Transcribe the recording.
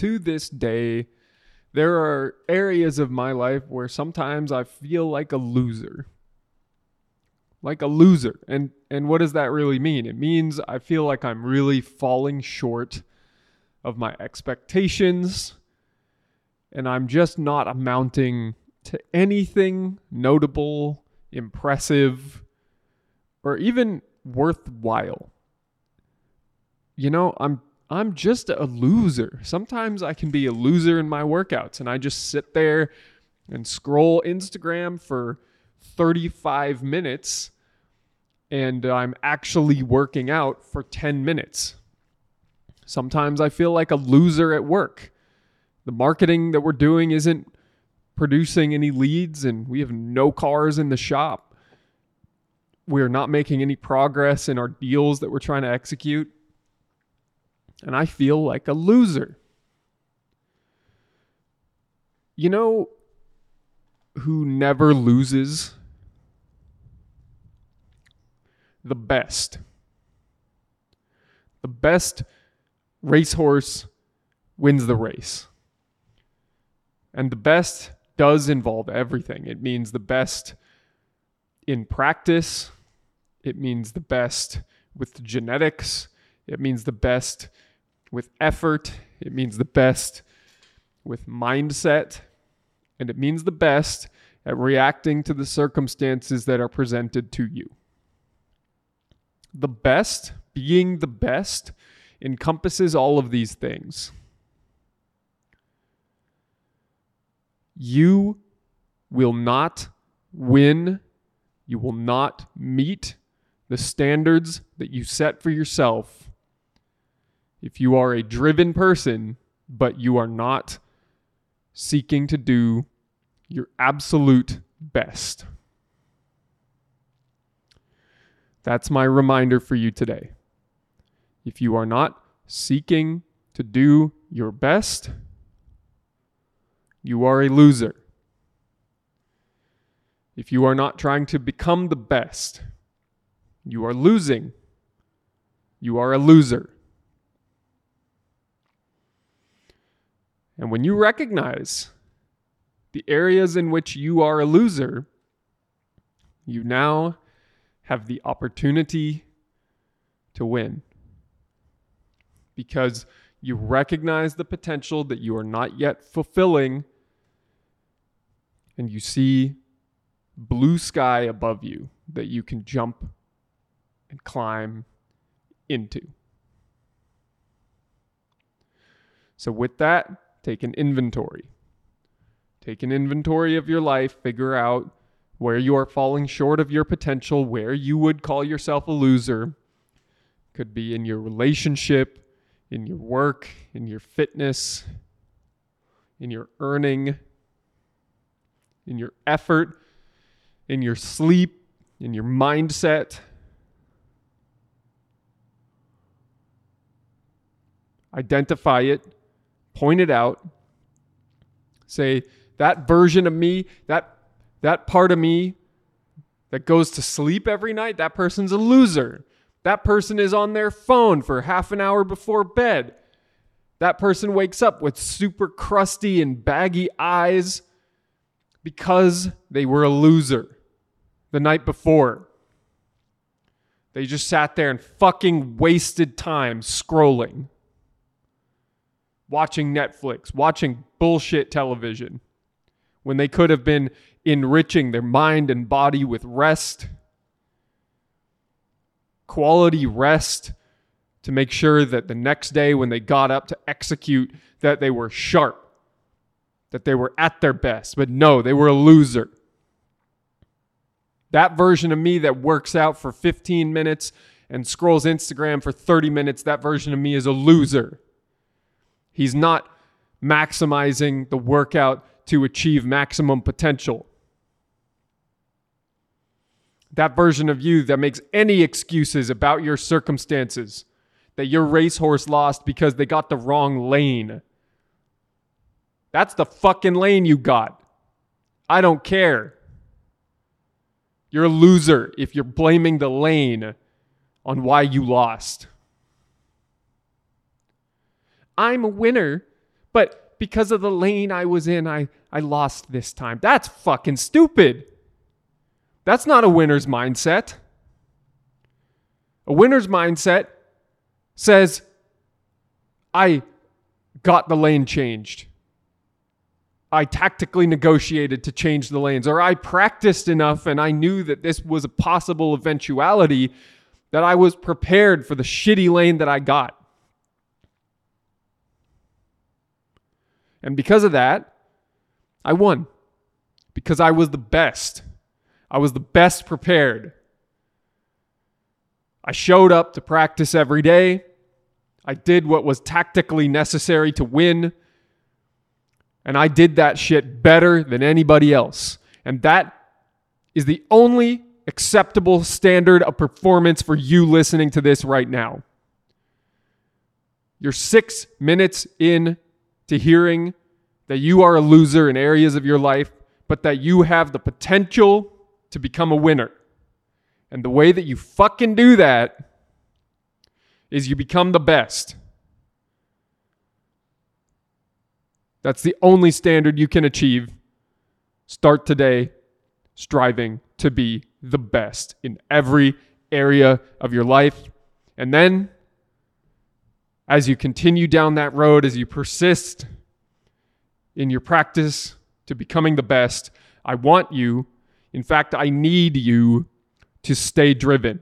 to this day, there are areas of my life where sometimes I feel like a loser. Like a loser. And and what does that really mean? It means I feel like I'm really falling short of my expectations and I'm just not amounting to anything notable, impressive, or even worthwhile. You know, I'm I'm just a loser. Sometimes I can be a loser in my workouts and I just sit there and scroll Instagram for 35 minutes and I'm actually working out for 10 minutes. Sometimes I feel like a loser at work. The marketing that we're doing isn't producing any leads and we have no cars in the shop. We're not making any progress in our deals that we're trying to execute and I feel like a loser. You know who never loses? The best. The best racehorse wins the race. And the best does involve everything. It means the best in practice, it means the best with genetics, it means the best with effort, it means the best with mindset, and it means the best at reacting to the circumstances that are presented to you. The best, being the best, encompasses all of these things. You will not win, you will not meet the standards that you set for yourself if you are a driven person, but you are not seeking to do your absolute best. That's my reminder for you today. If you are not seeking to do your best, you are a loser. If you are not trying to become the best, you are losing. You are a loser. And when you recognize the areas in which you are a loser, you now have the opportunity to win. Because you recognize the potential that you are not yet fulfilling, and you see blue sky above you that you can jump and climb into. So, with that, Take an inventory. Take an inventory of your life, figure out where you are falling short of your potential, where you would call yourself a loser. Could be in your relationship, in your work, in your fitness, in your earning, in your effort, in your sleep, in your mindset. Identify it point it out, say, that version of me, that, that part of me that goes to sleep every night, that person's a loser. That person is on their phone for half an hour before bed. That person wakes up with super crusty and baggy eyes because they were a loser the night before. They just sat there and fucking wasted time scrolling watching Netflix, watching bullshit television, when they could have been enriching their mind and body with rest, quality rest to make sure that the next day when they got up to execute that they were sharp, that they were at their best. But no, they were a loser. That version of me that works out for 15 minutes and scrolls Instagram for 30 minutes, that version of me is a loser. He's not maximizing the workout to achieve maximum potential. That version of you that makes any excuses about your circumstances, that your racehorse lost because they got the wrong lane. That's the fucking lane you got. I don't care. You're a loser if you're blaming the lane on why you lost. I'm a winner but because of the lane I was in, I, I lost this time. That's fucking stupid. That's not a winner's mindset. A winner's mindset says, I got the lane changed. I tactically negotiated to change the lanes, or I practiced enough and I knew that this was a possible eventuality that I was prepared for the shitty lane that I got. And because of that, I won. Because I was the best. I was the best prepared. I showed up to practice every day. I did what was tactically necessary to win. And I did that shit better than anybody else. And that is the only acceptable standard of performance for you listening to this right now. You're six minutes in to hearing that you are a loser in areas of your life, but that you have the potential to become a winner. And the way that you fucking do that is you become the best. That's the only standard you can achieve. Start today striving to be the best in every area of your life. And then, as you continue down that road, as you persist in your practice to becoming the best, I want you, in fact, I need you to stay driven.